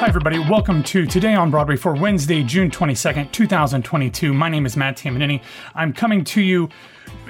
Hi, everybody. Welcome to Today on Broadway for Wednesday, June 22nd, 2022. My name is Matt Tamanini. I'm coming to you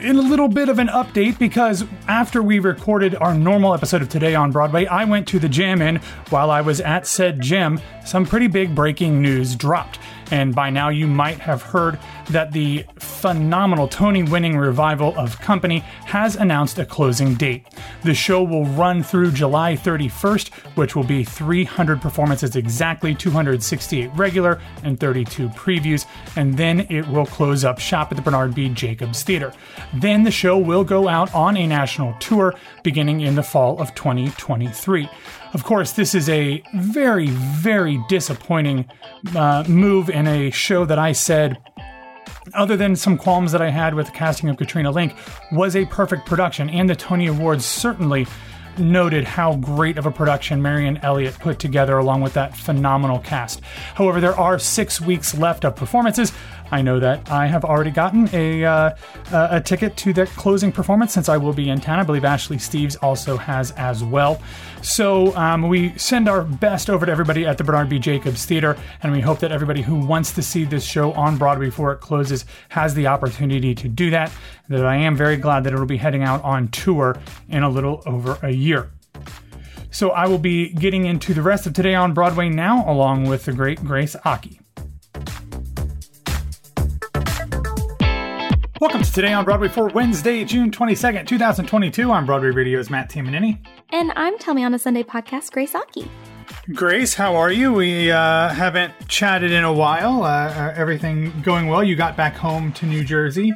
in a little bit of an update because after we recorded our normal episode of Today on Broadway, I went to the Jam In. While I was at said gym, some pretty big breaking news dropped. And by now, you might have heard that the phenomenal Tony winning revival of Company has announced a closing date. The show will run through July 31st, which will be 300 performances exactly, 268 regular and 32 previews, and then it will close up shop at the Bernard B. Jacobs Theater. Then the show will go out on a national tour beginning in the fall of 2023. Of course, this is a very, very disappointing uh, move in a show that I said other than some qualms that I had with the casting of Katrina Lenk, was a perfect production, and the Tony Awards certainly noted how great of a production Marianne Elliott put together along with that phenomenal cast. However, there are six weeks left of performances. I know that I have already gotten a uh, a ticket to that closing performance since I will be in town. I believe Ashley Steves also has as well. So um, we send our best over to everybody at the Bernard B. Jacobs Theater, and we hope that everybody who wants to see this show on Broadway before it closes has the opportunity to do that. That I am very glad that it will be heading out on tour in a little over a year. So I will be getting into the rest of today on Broadway now, along with the great Grace Aki. Welcome to Today on Broadway for Wednesday, June 22nd, 2022. I'm Broadway Radio's Matt Tamanini. And I'm Tell Me on a Sunday podcast, Grace Aki. Grace, how are you? We uh, haven't chatted in a while. Uh, uh, everything going well? You got back home to New Jersey?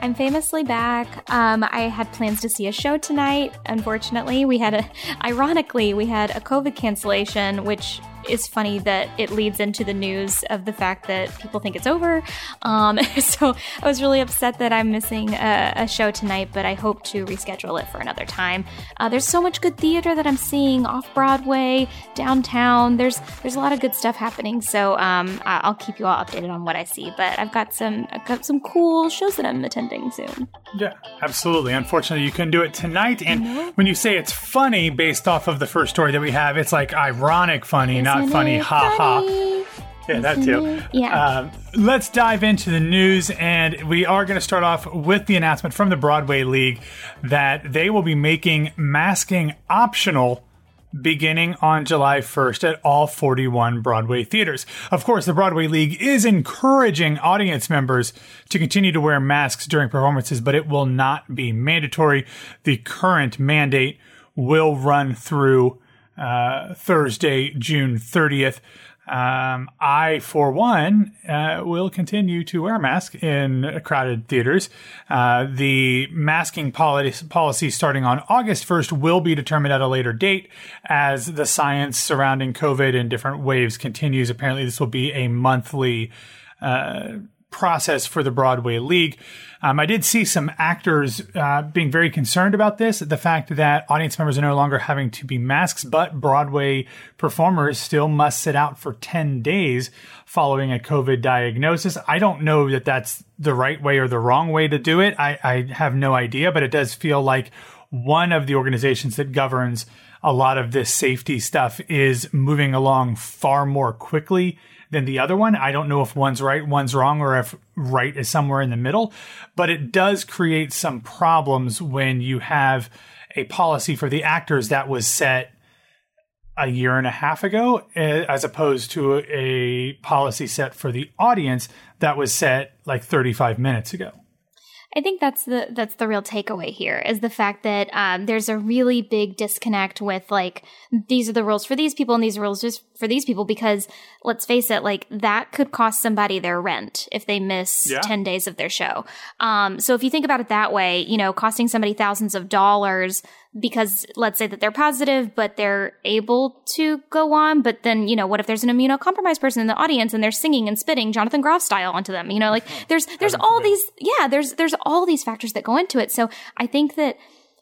I'm famously back. Um, I had plans to see a show tonight. Unfortunately, we had a, ironically, we had a COVID cancellation, which is funny that it leads into the news of the fact that people think it's over. Um, so I was really upset that I'm missing a, a, show tonight, but I hope to reschedule it for another time. Uh, there's so much good theater that I'm seeing off Broadway, downtown. There's there's a lot of good stuff happening. So um, I'll keep you all updated on what I see. But I've got some I've got some cool shows that I'm attending soon. Yeah, absolutely. Unfortunately, you couldn't do it tonight. And mm-hmm. when you say it's funny based off of the first story that we have, it's like ironic funny, not not funny. Ha ha. Yeah, that too. Yeah. Um, let's dive into the news, and we are going to start off with the announcement from the Broadway League that they will be making masking optional beginning on July 1st at all 41 Broadway theaters. Of course, the Broadway League is encouraging audience members to continue to wear masks during performances, but it will not be mandatory. The current mandate will run through uh, Thursday, June 30th. Um, I, for one, uh, will continue to wear a mask in crowded theaters. Uh, the masking policy, policy starting on August 1st will be determined at a later date as the science surrounding COVID and different waves continues. Apparently, this will be a monthly uh, process for the Broadway League. Um, I did see some actors uh, being very concerned about this, the fact that audience members are no longer having to be masks, but Broadway performers still must sit out for 10 days following a COVID diagnosis. I don't know that that's the right way or the wrong way to do it. I, I have no idea, but it does feel like one of the organizations that governs a lot of this safety stuff is moving along far more quickly than the other one. I don't know if one's right, one's wrong, or if right is somewhere in the middle, but it does create some problems when you have a policy for the actors that was set a year and a half ago, eh, as opposed to a policy set for the audience that was set like 35 minutes ago. I think that's the that's the real takeaway here is the fact that um, there's a really big disconnect with like these are the rules for these people and these rules just for these people because let's face it, like that could cost somebody their rent if they miss yeah. ten days of their show. Um, so if you think about it that way, you know, costing somebody thousands of dollars because let's say that they're positive, but they're able to go on. But then, you know, what if there's an immunocompromised person in the audience and they're singing and spitting Jonathan Groff style onto them? You know, like there's, there's all these, yeah, there's, there's all these factors that go into it. So I think that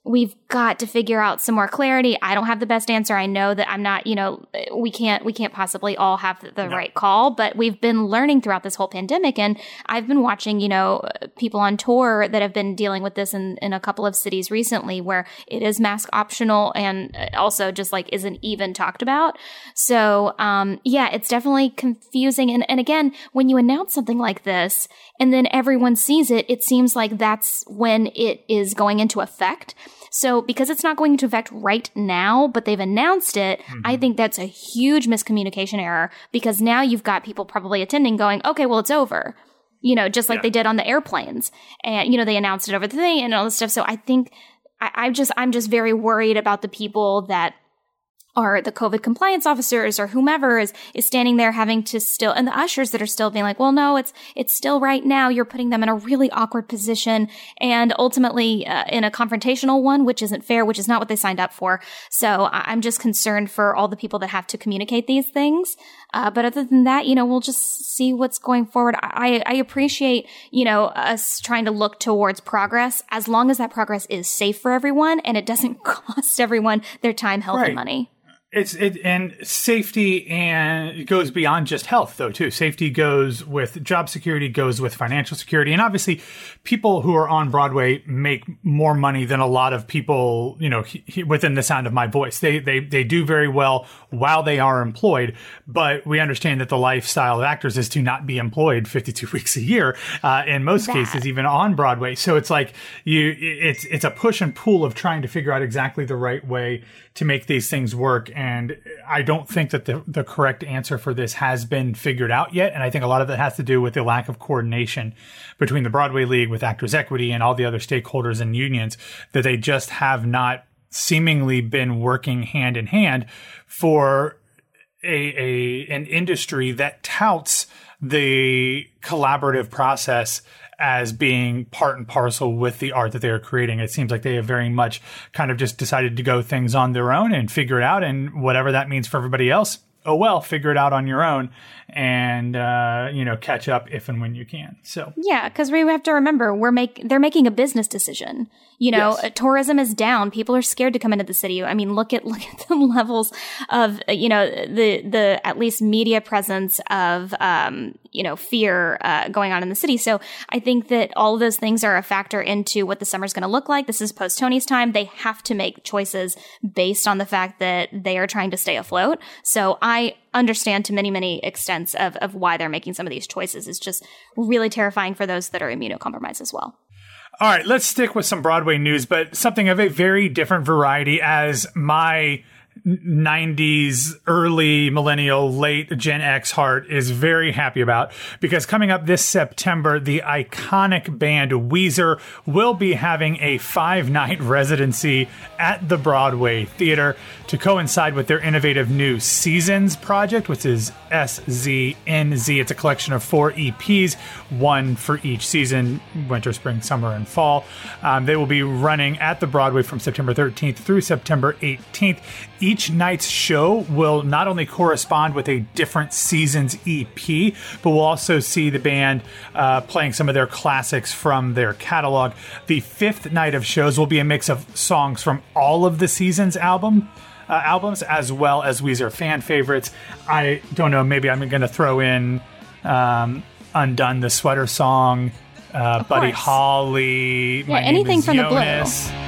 we've got to figure out some more clarity. I don't have the best answer. I know that I'm not, you know, we can't, we can't possibly all have the no. right call, but we've been learning throughout this whole pandemic. And I've been watching, you know, people on tour that have been dealing with this in, in a couple of cities recently where it is mask optional and also just like isn't even talked about. So, um, yeah, it's definitely confusing. And, and again, when you announce something like this and then everyone sees it, it seems like that's when it is going into effect. So because it's not going into effect right now, but they've announced it, mm-hmm. I think that's a huge miscommunication error because now you've got people probably attending going, okay, well, it's over. You know, just like yeah. they did on the airplanes. And, you know, they announced it over the thing and all this stuff. So I think I, I'm just, I'm just very worried about the people that or the COVID compliance officers or whomever is, is standing there having to still, and the ushers that are still being like, well, no, it's, it's still right now. You're putting them in a really awkward position and ultimately uh, in a confrontational one, which isn't fair, which is not what they signed up for. So I'm just concerned for all the people that have to communicate these things. Uh, but other than that, you know, we'll just see what's going forward. I, I appreciate, you know, us trying to look towards progress as long as that progress is safe for everyone and it doesn't cost everyone their time, health, right. and money. It's it and safety and it goes beyond just health though too. Safety goes with job security, goes with financial security, and obviously, people who are on Broadway make more money than a lot of people you know he, he, within the sound of my voice. They they they do very well while they are employed, but we understand that the lifestyle of actors is to not be employed 52 weeks a year uh, in most that. cases, even on Broadway. So it's like you it's it's a push and pull of trying to figure out exactly the right way to make these things work. And I don't think that the, the correct answer for this has been figured out yet. And I think a lot of it has to do with the lack of coordination between the Broadway League with Actors Equity and all the other stakeholders and unions that they just have not seemingly been working hand in hand for a, a an industry that touts the collaborative process as being part and parcel with the art that they are creating. It seems like they have very much kind of just decided to go things on their own and figure it out. And whatever that means for everybody else, oh well, figure it out on your own and uh, you know catch up if and when you can. So yeah, because we have to remember we're make they're making a business decision. You know, yes. Tourism is down. People are scared to come into the city. I mean, look at look at the levels of you know the the at least media presence of um, you know fear uh, going on in the city. So I think that all of those things are a factor into what the summer is going to look like. This is post Tony's time. They have to make choices based on the fact that they are trying to stay afloat. So I understand to many, many extents of, of why they're making some of these choices. It's just really terrifying for those that are immunocompromised as well. All right, let's stick with some Broadway news, but something of a very different variety as my 90s, early millennial, late Gen X heart is very happy about because coming up this September, the iconic band Weezer will be having a five night residency at the Broadway Theater to coincide with their innovative new Seasons project, which is SZNZ. It's a collection of four EPs, one for each season winter, spring, summer, and fall. Um, they will be running at the Broadway from September 13th through September 18th. Each night's show will not only correspond with a different season's EP, but we'll also see the band uh, playing some of their classics from their catalog. The fifth night of shows will be a mix of songs from all of the season's album uh, albums as well as Weezer fan favorites. I don't know. Maybe I'm going to throw in um, "Undone," the sweater song, uh, Buddy Holly. Yeah, anything from Jonas. the blue.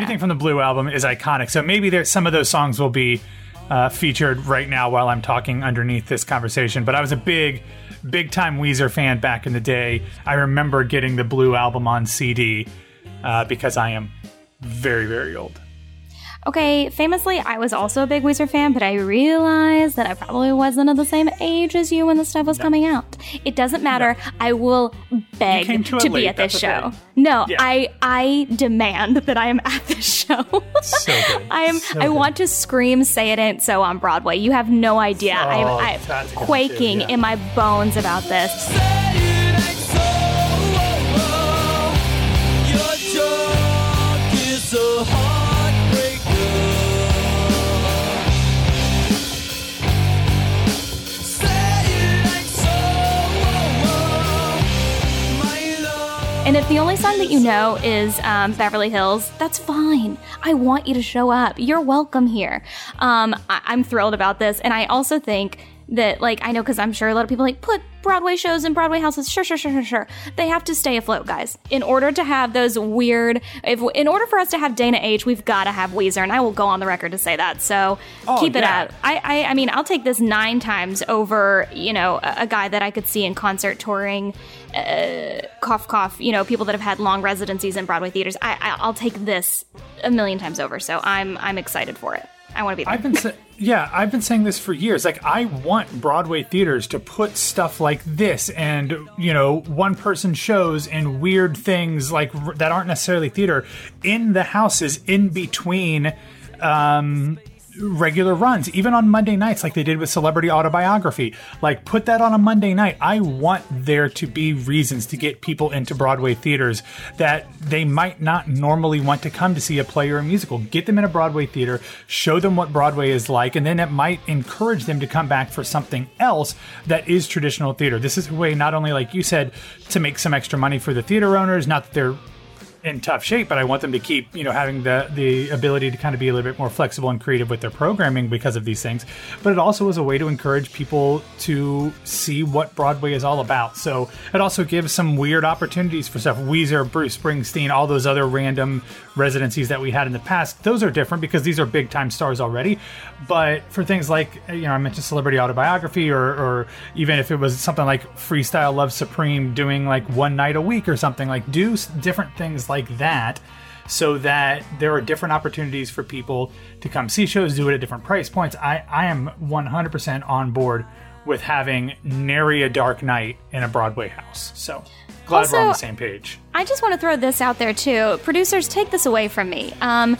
Anything from the Blue album is iconic. So maybe some of those songs will be uh, featured right now while I'm talking underneath this conversation. But I was a big, big time Weezer fan back in the day. I remember getting the Blue album on CD uh, because I am very, very old. Okay, famously, I was also a big Weezer fan, but I realized that I probably wasn't of the same age as you when the stuff was coming out. It doesn't matter. I will beg to to, be late, at this that's show. No, Yeah. I I demand that I am at this show. So good. I am. So I good. want to scream, "Say it ain't so" on Broadway. You have no idea. Oh, I'm, that's a I'm quaking yeah. in my bones about this. And the only song that you know is um, Beverly Hills, that's fine. I want you to show up. You're welcome here. Um, I- I'm thrilled about this. And I also think that, like, I know because I'm sure a lot of people like put Broadway shows and Broadway houses. Sure, sure, sure, sure, sure. They have to stay afloat, guys. In order to have those weird, if in order for us to have Dana H, we've got to have Weezer, and I will go on the record to say that. So Oh, keep it yeah. up. I, I, I mean, I'll take this nine times over, you know, a, a guy that I could see in concert touring uh, cough cough you know people that have had long residencies in broadway theaters I, I i'll take this a million times over so i'm i'm excited for it i want to be there I've been sa- yeah, I've been saying this for years. Like I want Broadway theaters to put stuff like this and you know one person shows and weird things like r- that aren't necessarily theater in the houses in between um regular runs even on monday nights like they did with celebrity autobiography. Like put that on a monday night. I want there to be reasons to get people into broadway theaters that they might not normally want to come to see a play or a musical. Get them in a broadway theater show them what broadway is like and then it might encourage them to come back for something else that is traditional theater. This is a way not only like you said to make some extra money for the theater owners not that they're in tough shape, but I want them to keep, you know, having the the ability to kind of be a little bit more flexible and creative with their programming because of these things. But it also is a way to encourage people to see what Broadway is all about. So it also gives some weird opportunities for stuff. Weezer, Bruce Springsteen, all those other random residencies that we had in the past. Those are different because these are big time stars already. But for things like, you know, I mentioned celebrity autobiography, or, or even if it was something like Freestyle Love Supreme doing like one night a week or something, like do different things like that so that there are different opportunities for people to come see shows, do it at different price points. I, I am 100% on board with having nary a dark night in a Broadway house. So glad we're on the same page. I just want to throw this out there too. Producers, take this away from me. Um,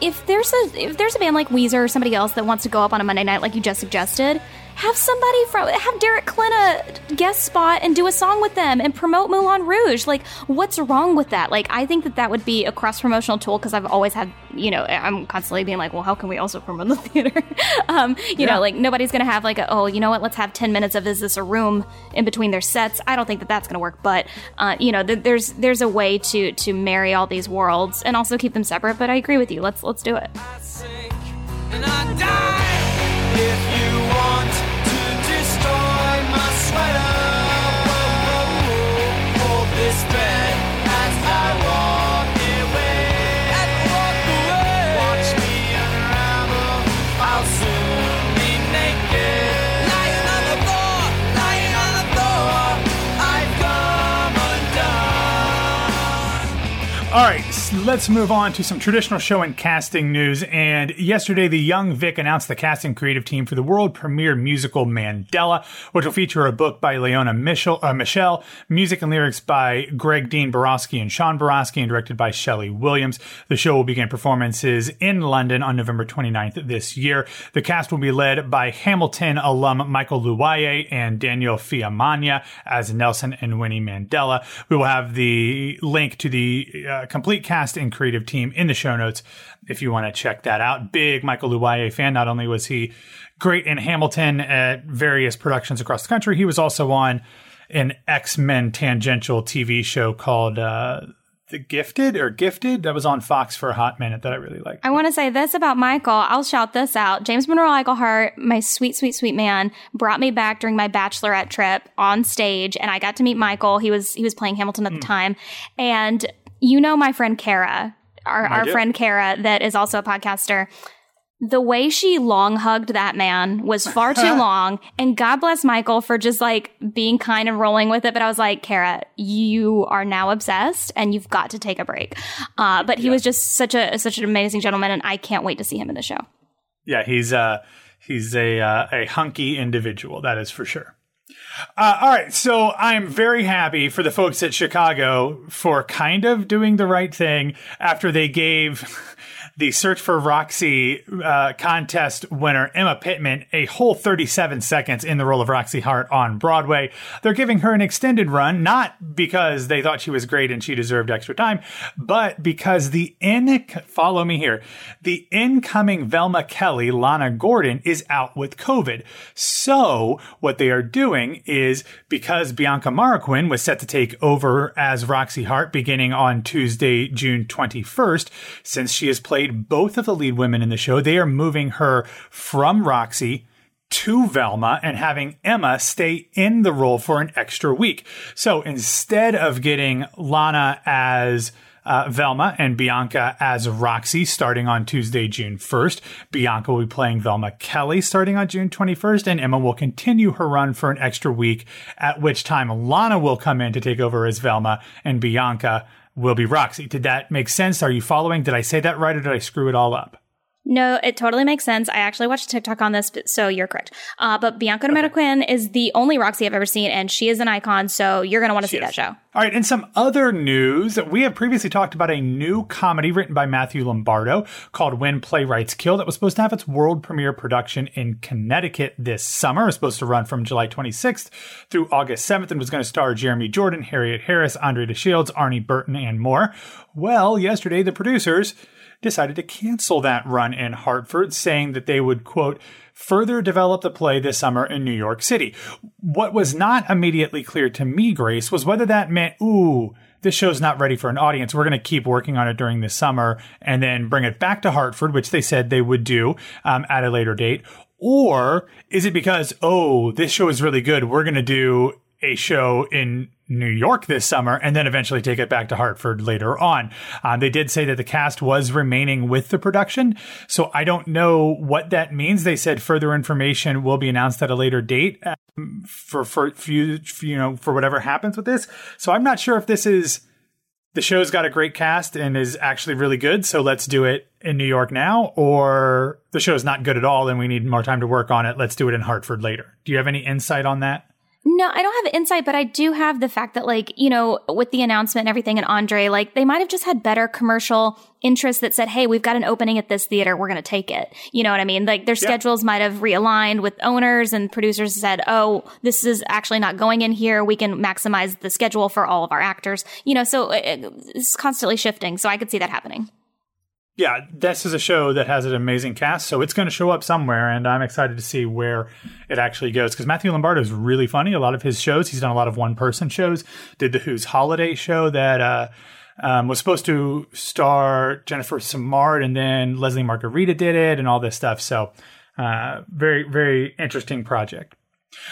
if there's a if there's a band like Weezer or somebody else that wants to go up on a Monday night, like you just suggested, have somebody from have Derek Klena guest spot and do a song with them and promote Moulin Rouge. Like, what's wrong with that? Like, I think that that would be a cross promotional tool because I've always had, you know, I'm constantly being like, well, how can we also promote the theater? um, you Yeah. know, like nobody's gonna have like a oh, you know what? Let's have ten minutes of is this a room in between their sets? I don't think that that's gonna work, but uh, you know, th- there's there's a way to to marry all these worlds and also keep them separate. But I agree with you. Let's let's do it. Sweater. All right, let's move on to some traditional show and casting news. And yesterday, the Young Vic announced the casting creative team for the world premiere musical Mandela, which will feature a book by Leona Michel, uh, Michelle, music and lyrics by Greg Dean Borowsky and Shaun Borowsky, and directed by Schele Williams. The show will begin performances in London on November 29th this year. The cast will be led by Hamilton alum Michael Luwoye and Danielle Fiamanya as Nelson and Winnie Mandela. We will have the link to the uh, complete cast and creative team in the show notes if you want to check that out. Big Michael Luwoye fan. Not only was he great in Hamilton at various productions across the country, he was also on an X Men tangential TV show called uh, The Gifted or Gifted that was on Fox for a hot minute that I really liked. I want to say this about Michael. I'll shout this out. James Monroe Iglehart, my sweet, sweet, sweet man, brought me back during my bachelorette trip on stage, and I got to meet Michael. He was he was playing Hamilton at the time, and you know my friend Kara, our, our friend Kara, that is also a podcaster. the way she long hugged that man was far too long. And God bless Michael for just like being kind and rolling with it. But I was like, Kara, you are now obsessed and you've got to take a break. Uh, but he was just such a such an amazing gentleman, and I can't wait to see him in the show. Yeah, he's uh he's a uh, a hunky individual, that is for sure. Uh, all right, so I'm very happy for the folks at Chicago for kind of doing the right thing after they gave the Search for Roxie uh, contest winner, Emma Pittman, a whole 37 seconds in the role of Roxie Hart on Broadway. They're giving her an extended run, not because they thought she was great and she deserved extra time, but because the in, follow me here, the incoming Velma Kelly, Lana Gordon, is out with COVID. So what they are doing is because Bianca Marroquin was set to take over as Roxie Hart beginning on Tuesday, June 21st, since she has played both of the lead women in the show, they are moving her from Roxie to Velma and having Emma stay in the role for an extra week. So instead of getting Lana as uh, Velma and Bianca as Roxie starting on Tuesday, June 1st. Bianca will be playing Velma Kelly starting on June 21st, and Emma will continue her run for an extra week, at which time Lana will come in to take over as Velma, and Bianca will be Roxie. Did that make sense? Are you following? Did I say that right or did I screw it all up? No, it totally makes sense. I actually watched a TikTok on this, so you're correct. Uh, but Bianca okay. is the only Roxie I've ever seen, and she is an icon, so you're going to want to see is. that show. All right, and some other news. We have previously talked about a new comedy written by Matthew Lombardo called When Playwrights Kill that was supposed to have its world premiere production in Connecticut this summer. It was supposed to run from July 26th through August 7th and was going to star Jeremy Jordan, Harriet Harris, Andre DeShields, Arnie Burton, and more. Well, yesterday the producers decided to cancel that run in Hartford, saying that they would, quote, further develop the play this summer in New York City. What was not immediately clear to me, Grace, was whether that meant, ooh, this show's not ready for an audience. We're going to keep working on it during the summer and then bring it back to Hartford, which they said they would do um, at a later date. Or is it because, oh, this show is really good. We're going to do a show in New York this summer and then eventually take it back to Hartford later on. Uh, they did say that the cast was remaining with the production. So I don't know what that means. They said further information will be announced at a later date um, for, for, for, you, for, you know, for whatever happens with this. So I'm not sure if this is the show's got a great cast and is actually really good. So let's do it in New York now or the show's not good at all and we need more time to work on it. Let's do it in Hartford later. Do you have any insight on that? No, I don't have insight, but I do have the fact that, like, you know, with the announcement and everything and Andre, like, they might have just had better commercial interest that said, hey, we've got an opening at this theater. We're going to take it. You know what I mean? Like, their schedules might have realigned with owners and producers said, oh, this is actually not going in here. We can maximize the schedule for all of our actors. You know, so it, it's constantly shifting. So I could see that happening yeah, this is a show that has an amazing cast, so it's going to show up somewhere, and I'm excited to see where it actually goes. Because Matthew Lombardo is really funny. A lot of his shows, he's done a lot of one person shows. Did the Who's Holiday show that uh, um, was supposed to star Jennifer Simard, and then Lesli Margherita did it, and all this stuff. So, uh, very very interesting project.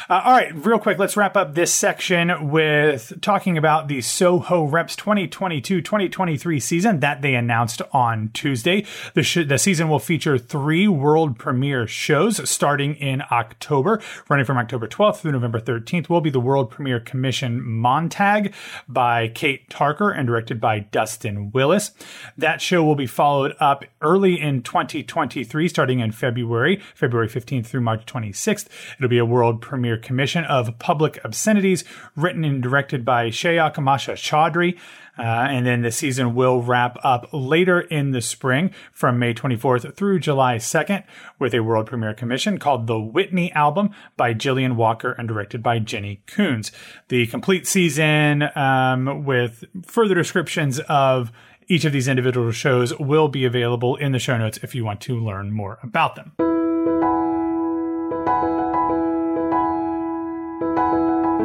Uh, all right, real quick, let's wrap up this section with talking about the Soho Reps 2022 2023 season that they announced on Tuesday. The, sh- the season will feature three world premiere shows starting in October. Running from October 12th through November 13th will be the World Premiere Commission Montag by Kate Tarker and directed by Dustin Wills. That show will be followed up early in 2023, starting in February, February 15th through March 26th. It'll be a world premiere commission of Public Obscenities, written and directed by Shayok Misha Chowdhury. Uh, and then the season will wrap up later in the spring from May 24th through July 2nd with a world premiere commission called The Whitney Album by Jillian Walker and directed by Jenny Koons. The complete season um, with further descriptions of each of these individual shows will be available in the show notes if you want to learn more about them.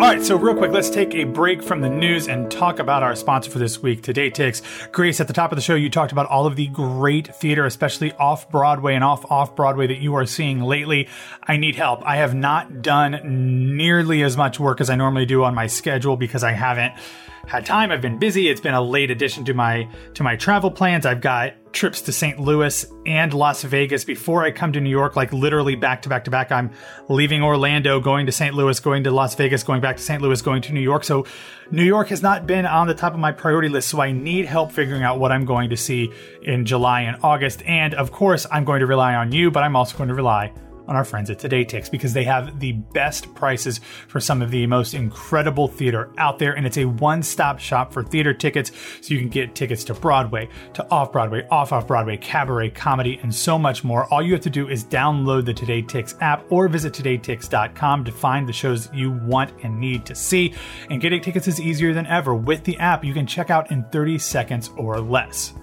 All right, so real quick, let's take a break from the news and talk about our sponsor for this week, Today Tix. Grace, at the top of the show, you talked about all of the great theater, especially off Broadway and off off Broadway that you are seeing lately. I need help. I have not done nearly as much work as I normally do on my schedule because I haven't had time. I've been busy. It's been a late addition to my to my travel plans. I've got trips to St. Louis and Las Vegas before I come to New York, like literally back to back to back. I'm leaving Orlando, going to St. Louis, going to Las Vegas, going back to St. Louis, going to New York. So New York has not been on the top of my priority list. So I need help figuring out what I'm going to see in July and August. And of course, I'm going to rely on you, but I'm also going to rely on our friends at Today Tix because they have the best prices for some of the most incredible theater out there. And it's a one stop shop for theater tickets. So you can get tickets to Broadway, to off Broadway, off off Broadway, cabaret, comedy, and so much more. All you have to do is download the Today Tix app or visit todaytix.com to find the shows you want and need to see. And getting tickets is easier than ever. With the app, you can check out in 30 seconds or less.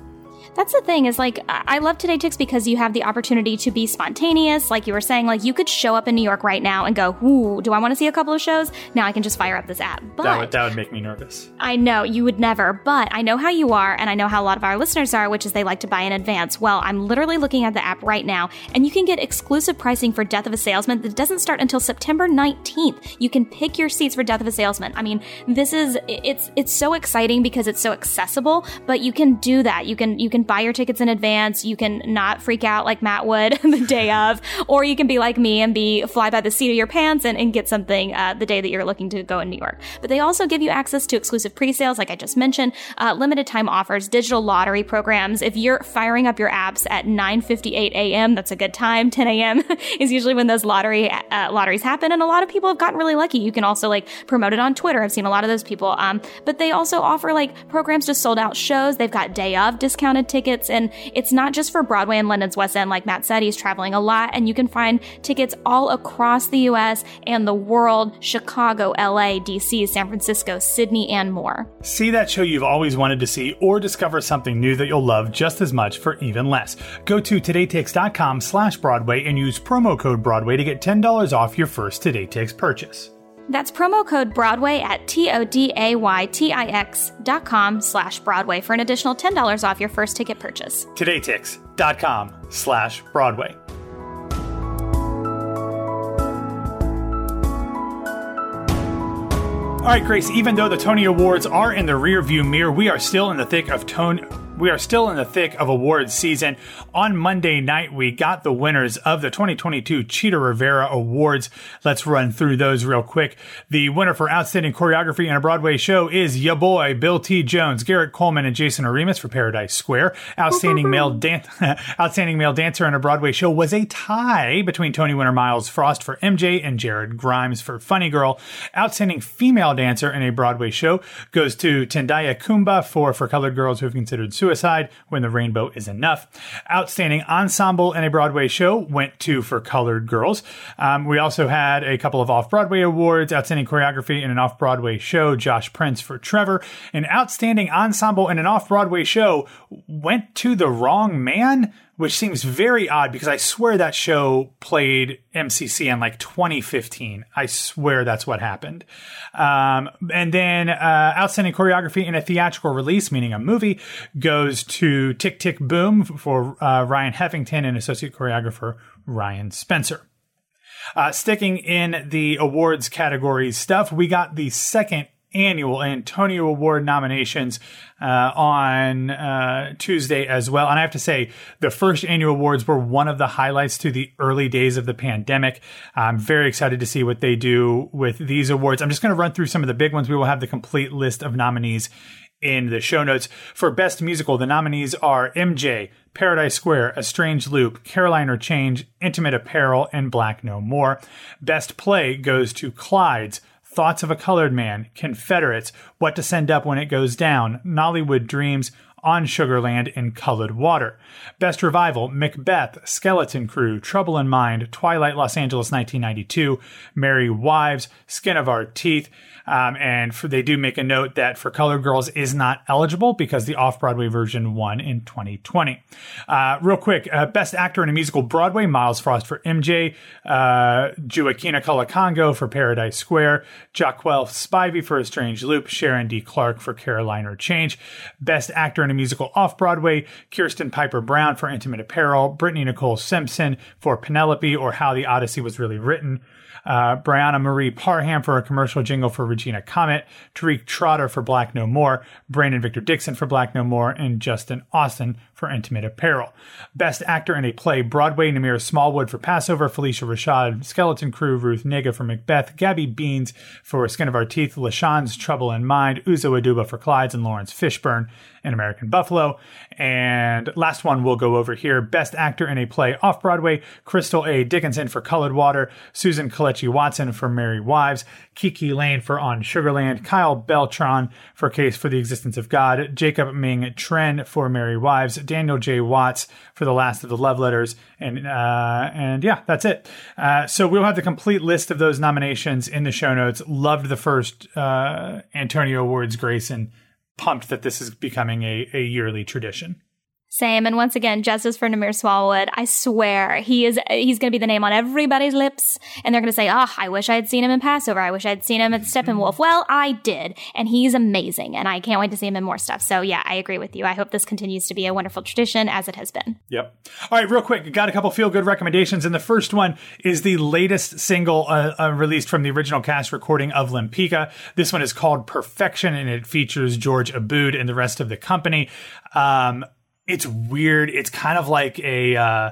That's the thing is like I love Today Tix because you have the opportunity to be spontaneous. Like you were saying, like you could show up in New York right now and go, "Ooh, do I want to see a couple of shows?" Now I can just fire up this app. But That would, that would make me nervous. I know you would never, but I know how you are, and I know how a lot of our listeners are, which is they like to buy in advance. Well, I'm literally looking at the app right now, and you can get exclusive pricing for Death of a Salesman that doesn't start until September 19th. You can pick your seats for Death of a Salesman. I mean, this is it's it's so exciting because it's so accessible, but you can do that. You can you can buy your tickets in advance. You can not freak out like Matt would the day of, or you can be like me and be fly by the seat of your pants and, and get something uh, the day that you're looking to go in New York. But they also give you access to exclusive pre-sales, like I just mentioned, uh, limited time offers, digital lottery programs. If you're firing up your apps at 9:58 a.m., that's a good time. 10 a.m. is usually when those lottery uh, lotteries happen, and a lot of people have gotten really lucky. You can also like promote it on Twitter. I've seen a lot of those people. Um, but they also offer like programs to sold out shows. They've got day of discounted tickets, and it's not just for Broadway and London's West End. Like Matt said, he's traveling a lot, and you can find tickets all across the U.S. and the world: Chicago, L.A., D.C., San Francisco, Sydney, and more. See that show you've always wanted to see or discover something new that you'll love just as much for even less. Go to todaytix.com slash Broadway and use promo code Broadway to get $10 off your first Today Tix purchase. That's promo code Broadway at T-O-D-A-Y-T-I-X dot com slash Broadway for an additional $10 off your first ticket purchase. todaytix.com slash Broadway. All right, Grace, even though the Tony Awards are in the rearview mirror, we are still in the thick of Tony we are still in the thick of awards season. On Monday night, we got the winners of the 2022 Chita Rivera Awards. Let's run through those real quick. The winner for Outstanding Choreography in a Broadway Show is ya boy, Bill T. Jones, Garrett Coleman, and Jason Oremus for Paradise Square. Outstanding male dan- Outstanding male dancer in a Broadway show was a tie between Tony winner Myles Frost for MJ and Jared Grimes for Funny Girl. Outstanding female dancer in a Broadway show goes to Tendayi Kuumba for For Colored Girls Who Have Considered Suicide suicide when the rainbow is enough. Outstanding ensemble in a Broadway show went to For Colored Girls. Um, we also had a couple of off Broadway awards. Outstanding choreography in an off Broadway show, Josh Prince for Trevor. An outstanding ensemble in an off Broadway show went to The Wrong Man which seems very odd because I swear that show played MCC in like 2015. I swear that's what happened. Um, and then uh, outstanding choreography in a theatrical release, meaning a movie, goes to Tick Tick Boom for uh, Ryan Heffington and associate choreographer Ryan Spencer. Uh, sticking in the awards category stuff, we got the second annual Antonyo Award nominations uh, on uh, Tuesday as well. And I have to say, the first annual awards were one of the highlights to the early days of the pandemic. I'm very excited to see what they do with these awards. I'm just going to run through some of the big ones. We will have the complete list of nominees in the show notes. For Best Musical, the nominees are MJ, Paradise Square, A Strange Loop, Caroline or Change, Intimate Apparel, and Black No More. Best Play goes to Clyde's, Thoughts of a Colored Man, Confederates, What to Send Up When It Goes Down, Nollywood Dreams, On Sugarland, and Colored Water. Best Revival, Macbeth, Skeleton Crew, Trouble in Mind, Twilight Los Angeles 1992, Merry Wives, Skin of Our Teeth, um, and for, they do make a note that for Colored Girls is not eligible because the off Broadway version won in 2020. Uh, real quick, uh, Best Actor in a Musical Broadway, Myles Frost for MJ, uh, Joaquina Kalukango for Paradise Square, Jaquel Spivey for A Strange Loop, Sharon D. Clarke for Caroline or Change. Best Actor in a Musical off Broadway, Kearstin Piper Brown for Intimate Apparel, Brittany Nicole Simpson for Penelope or How the Odyssey Was Really Written, uh, Bryonha Marie Parham for a commercial jingle for Regina Comet, Tariq Trotter for Black No More, Brandon Victor Dixon for Black No More, and Justin Austin for Intimate Apparel. Best Actor in a Play, Broadway, Namir Smallwood for Passover, Phylicia Rashad, Skeleton Crew, Ruth Negga for Macbeth, Gabby Beans for Skin of Our Teeth, LaChanze Trouble in Mind, Uzo Aduba for Clydes, and Laurence Fishburne in American Buffalo. And last one we'll go over here. Best Actor in a Play off Broadway, Crystal A. Dickinson for Colored Water, Susan Kelechi Watson for Merry Wives, KiKi Layne for On Sugarland, Kyle Beltran for Case for the Existence of God, Jacob Ming Trent for Merry Wives, Daniel J. Watts for The Last of the Love Letters, and uh, and yeah, that's it. Uh, so we'll have the complete list of those nominations in the show notes. Loved the first uh, Antonyo Awards, Grayson. Pumped that this is becoming a, a yearly tradition. Same. And once again, justice for Namir Smallwood. I swear he is, he's going to be the name on everybody's lips. And they're going to say, oh, I wish I had seen him in Passover. I wish I'd seen him at Steppenwolf. Well, I did. And he's amazing. And I can't wait to see him in more stuff. So yeah, I agree with you. I hope this continues to be a wonderful tradition as it has been. Yep. All right, real quick, got a couple feel good recommendations. And the first one is the latest single uh, uh, released from the original cast recording of Lempicka. This one is called Perfection and it features George Abud and the rest of the company. Um, it's weird. It's kind of like a uh,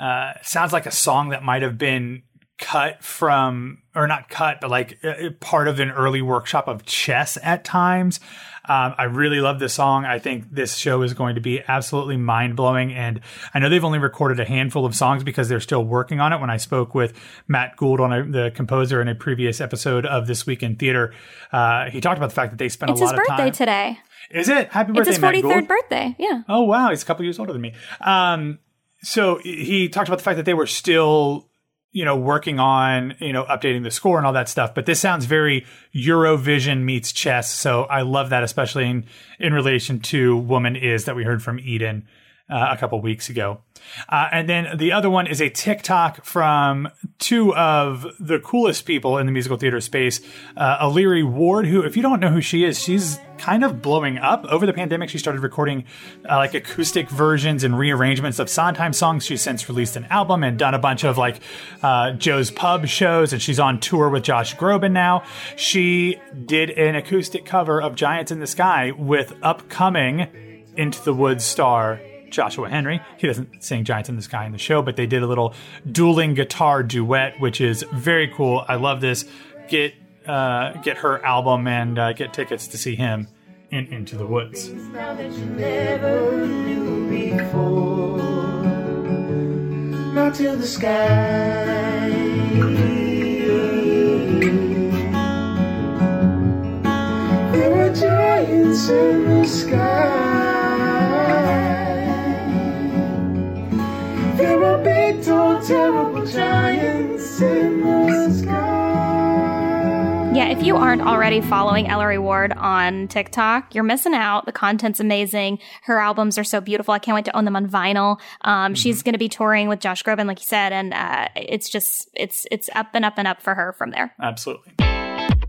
uh, sounds like a song that might have been cut from or not cut, but like uh, part of an early workshop of chess at times. Um, I really love this song. I think this show is going to be absolutely mind blowing. And I know they've only recorded a handful of songs because they're still working on it. When I spoke with Matt Gould on a, the composer in a previous episode of This Week in Theater, uh, he talked about the fact that they spent It's a lot of birthday time. today. Is it? Happy birthday, It's his 43rd birthday. Yeah. Oh wow, he's a couple years older than me. Um, so he talked about the fact that they were still, you know, working on, you know, updating the score and all that stuff. But this sounds very Eurovision meets chess. So I love that, especially in in relation to "Woman Is" that we heard from Eden uh, a couple weeks ago. Uh, and then the other one is a TikTok from two of the coolest people in the musical theater space, uh, Ward, who, if you don't know who she is, she's kind of blowing up. Over the pandemic, she started recording uh, like acoustic versions and rearrangements of Sondheim songs. She's since released an album and done a bunch of like uh, Joe's Pub shows, and she's on tour with Josh Groban now. She did an acoustic cover of Giants in the Sky with upcoming Into the Woods star Joshua Henry. He doesn't sing Giants in the Sky in the show, but they did a little dueling guitar duet, which is very cool. I love this. Get uh, get her album and uh, get tickets to see him in Into the Woods. Not till the sky. There are giants in the sky. Giants in the sky. Yeah, if you aren't already following Ellery Ward on TikTok, you're missing out. The content's amazing. Her albums are so beautiful. I can't wait to own them on vinyl. Um, She's going to be touring with Josh Groban, like you said, and uh, it's just it's it's up and up and up for her from there. Absolutely.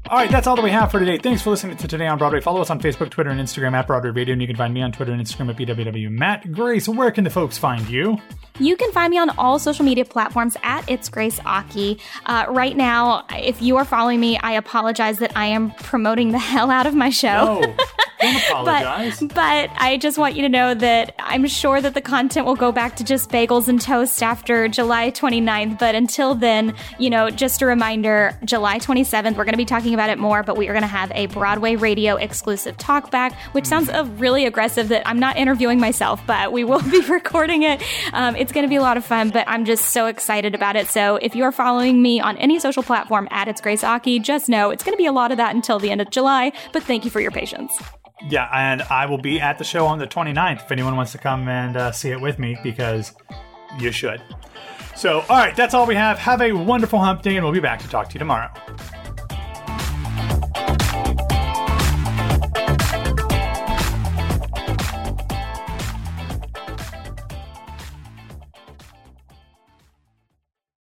All right, that's all that we have for today. Thanks for listening to Today on Broadway. Follow us on Facebook, Twitter, and Instagram at Broadway Radio, and you can find me on Twitter and Instagram at BWW Matt Grace. Where can the folks find you? You can find me on all social media platforms at It's Grace Aki. Uh, right now, if you are following me, I apologize that I am promoting the hell out of my show. Don't apologize. But, but I just want you to know that I'm sure that the content will go back to just bagels and toast after July 29th. But until then, you know, just a reminder July 27th, we're going to be talking about it more, but we are going to have a Broadway radio exclusive talk back, which sounds uh, really aggressive that I'm not interviewing myself, but we will be recording it. Um, it's going to be a lot of fun, but I'm just so excited about it. So if you are following me on any social platform at It's Grace Aki, just know it's going to be a lot of that until the end of July. But thank you for your patience. Yeah, and I will be at the show on the 29th if anyone wants to come and uh, see it with me because you should. So, all right, that's all we have. Have a wonderful hump day, and we'll be back to talk to you tomorrow.